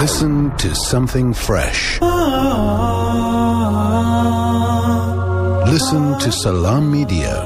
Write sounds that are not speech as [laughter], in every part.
Listen to something fresh. Listen to Salam Media.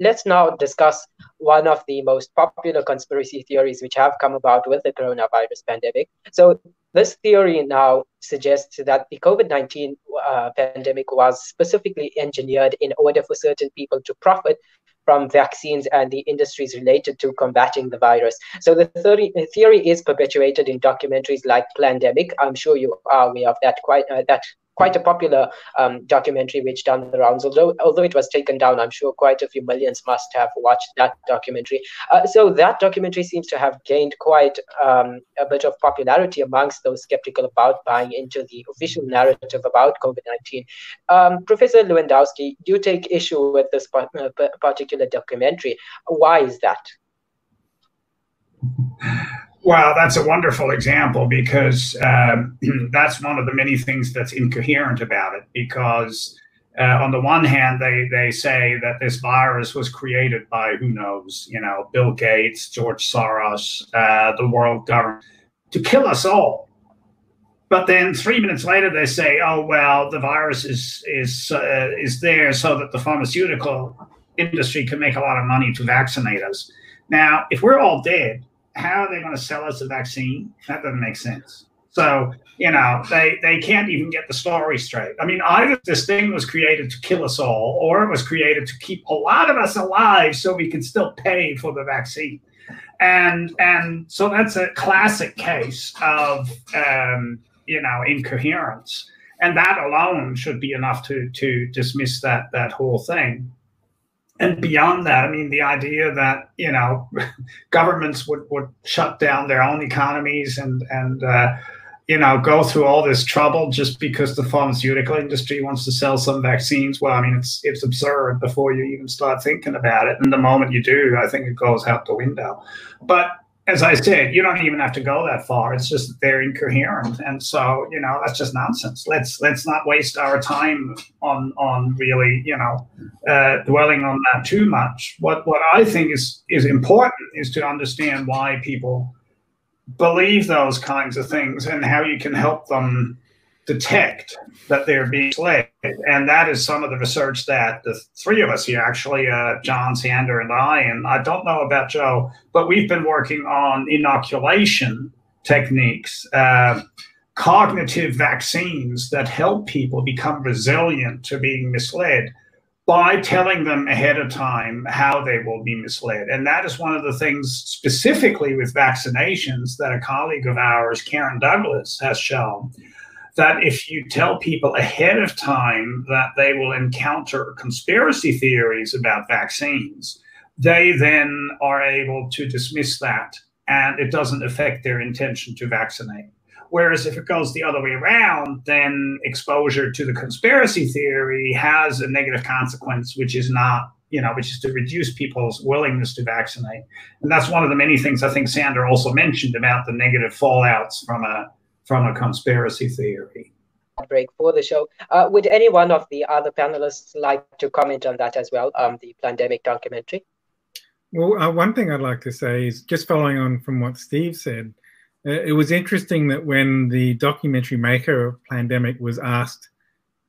Let's now discuss one of the most popular conspiracy theories which have come about with the coronavirus pandemic. So, this theory now suggests that the COVID 19 uh, pandemic was specifically engineered in order for certain people to profit from vaccines and the industries related to combating the virus. So the theory, the theory is perpetuated in documentaries like Plandemic. I'm sure you are aware of that quite uh, that quite a popular um, documentary which done the rounds. Although although it was taken down, I'm sure quite a few millions must have watched that documentary. Uh, so that documentary seems to have gained quite um, a bit of popularity amongst those skeptical about buying into the official narrative about COVID-19. Um, Professor Lewandowsky, do you take issue with this uh, particular documentary? Why is that? Well, that's a wonderful example because um, [clears throat] that's one of the many things that's incoherent about it. Because uh, on the one hand, they they say that this virus was created by who knows, you know, Bill Gates, George Soros, uh, the world government to kill us all. But then three minutes later, they say, "Oh well, the virus is is uh, is there so that the pharmaceutical industry can make a lot of money to vaccinate us." Now, if we're all dead how are they going to sell us a vaccine? That doesn't make sense. So, you know, they, they can't even get the story straight. I mean, either this thing was created to kill us all, or it was created to keep a lot of us alive so we can still pay for the vaccine. And and so that's a classic case of um, you know incoherence, and that alone should be enough to to dismiss that that whole thing and beyond that, I mean, the idea that you know [laughs] governments would, would shut down their own economies and and uh, you know go through all this trouble just because the pharmaceutical industry wants to sell some vaccines. Well, I mean, it's it's absurd before you even start thinking about it. And the moment you do, I think it goes out the window. But as I said, you don't even have to go that far. It's just they're incoherent, and so you know that's just nonsense. Let's let's not waste our time on on really you know uh, dwelling on that too much. What what I think is is important is to understand why people believe those kinds of things and how you can help them detect that they're being misled. And that is some of the research that the three of us here, actually, uh, John, Sander, and I, and I don't know about Joe, but we've been working on inoculation techniques, uh, cognitive vaccines that help people become resilient to being misled by telling them ahead of time how they will be misled. And that is one of the things specifically with vaccinations that a colleague of ours, Karen Douglas, has shown that if you tell people ahead of time that they will encounter conspiracy theories about vaccines, they then are able to dismiss that and it doesn't affect their intention to vaccinate. Whereas if it goes the other way around, then exposure to the conspiracy theory has a negative consequence, which is not, you know, which is to reduce people's willingness to vaccinate. And that's one of the many things I think Sander also mentioned about the negative fallouts from a from a conspiracy theory. Break for the show. Uh, would any one of the other panelists like to comment on that as well? Um, the Plandemic documentary. Well, uh, one thing I'd like to say is just following on from what Steve said. Uh, it was interesting that when the documentary maker of Plandemic was asked,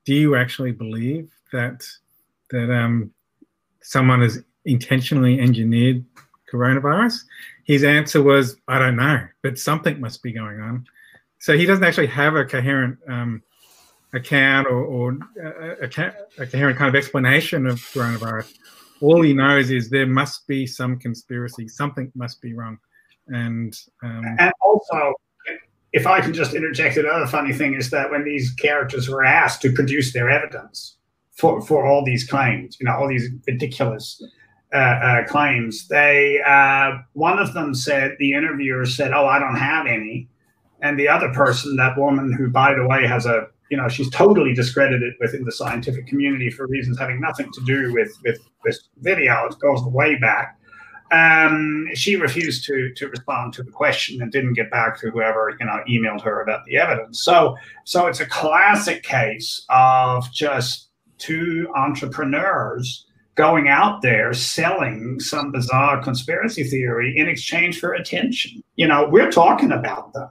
"Do you actually believe that that um, someone has intentionally engineered coronavirus?" His answer was, "I don't know, but something must be going on." So he doesn't actually have a coherent um, account or, or a, a, a, coherent kind of explanation of coronavirus. All he knows is there must be some conspiracy, something must be wrong, and um, and also. If I can just interject, another funny thing is that when these characters were asked to produce their evidence for, for all these claims, you know, all these ridiculous uh, uh, claims, they uh, one of them said the interviewer said, "Oh, I don't have any," and the other person, that woman who, by the way, has a you know she's totally discredited within the scientific community for reasons having nothing to do with with this video. It goes way back. Um, she refused to to respond to the question and didn't get back to whoever you know emailed her about the evidence. So so it's a classic case of just two entrepreneurs going out there selling some bizarre conspiracy theory in exchange for attention. You know, we're talking about them.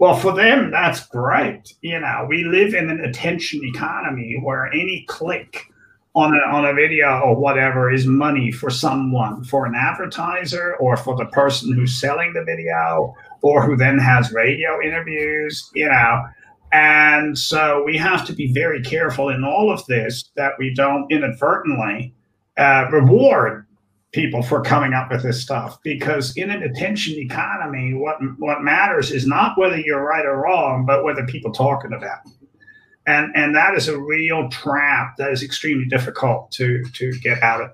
Well, for them, that's great. You know, we live in an attention economy where any click on a, on a video or whatever is money for someone, for an advertiser or for the person who's selling the video or who then has radio interviews, you know. And so we have to be very careful in all of this that we don't inadvertently uh, reward people for coming up with this stuff because in an attention economy what what matters is not whether you're right or wrong but whether people talking about it. and and that is a real trap that is extremely difficult to to get out of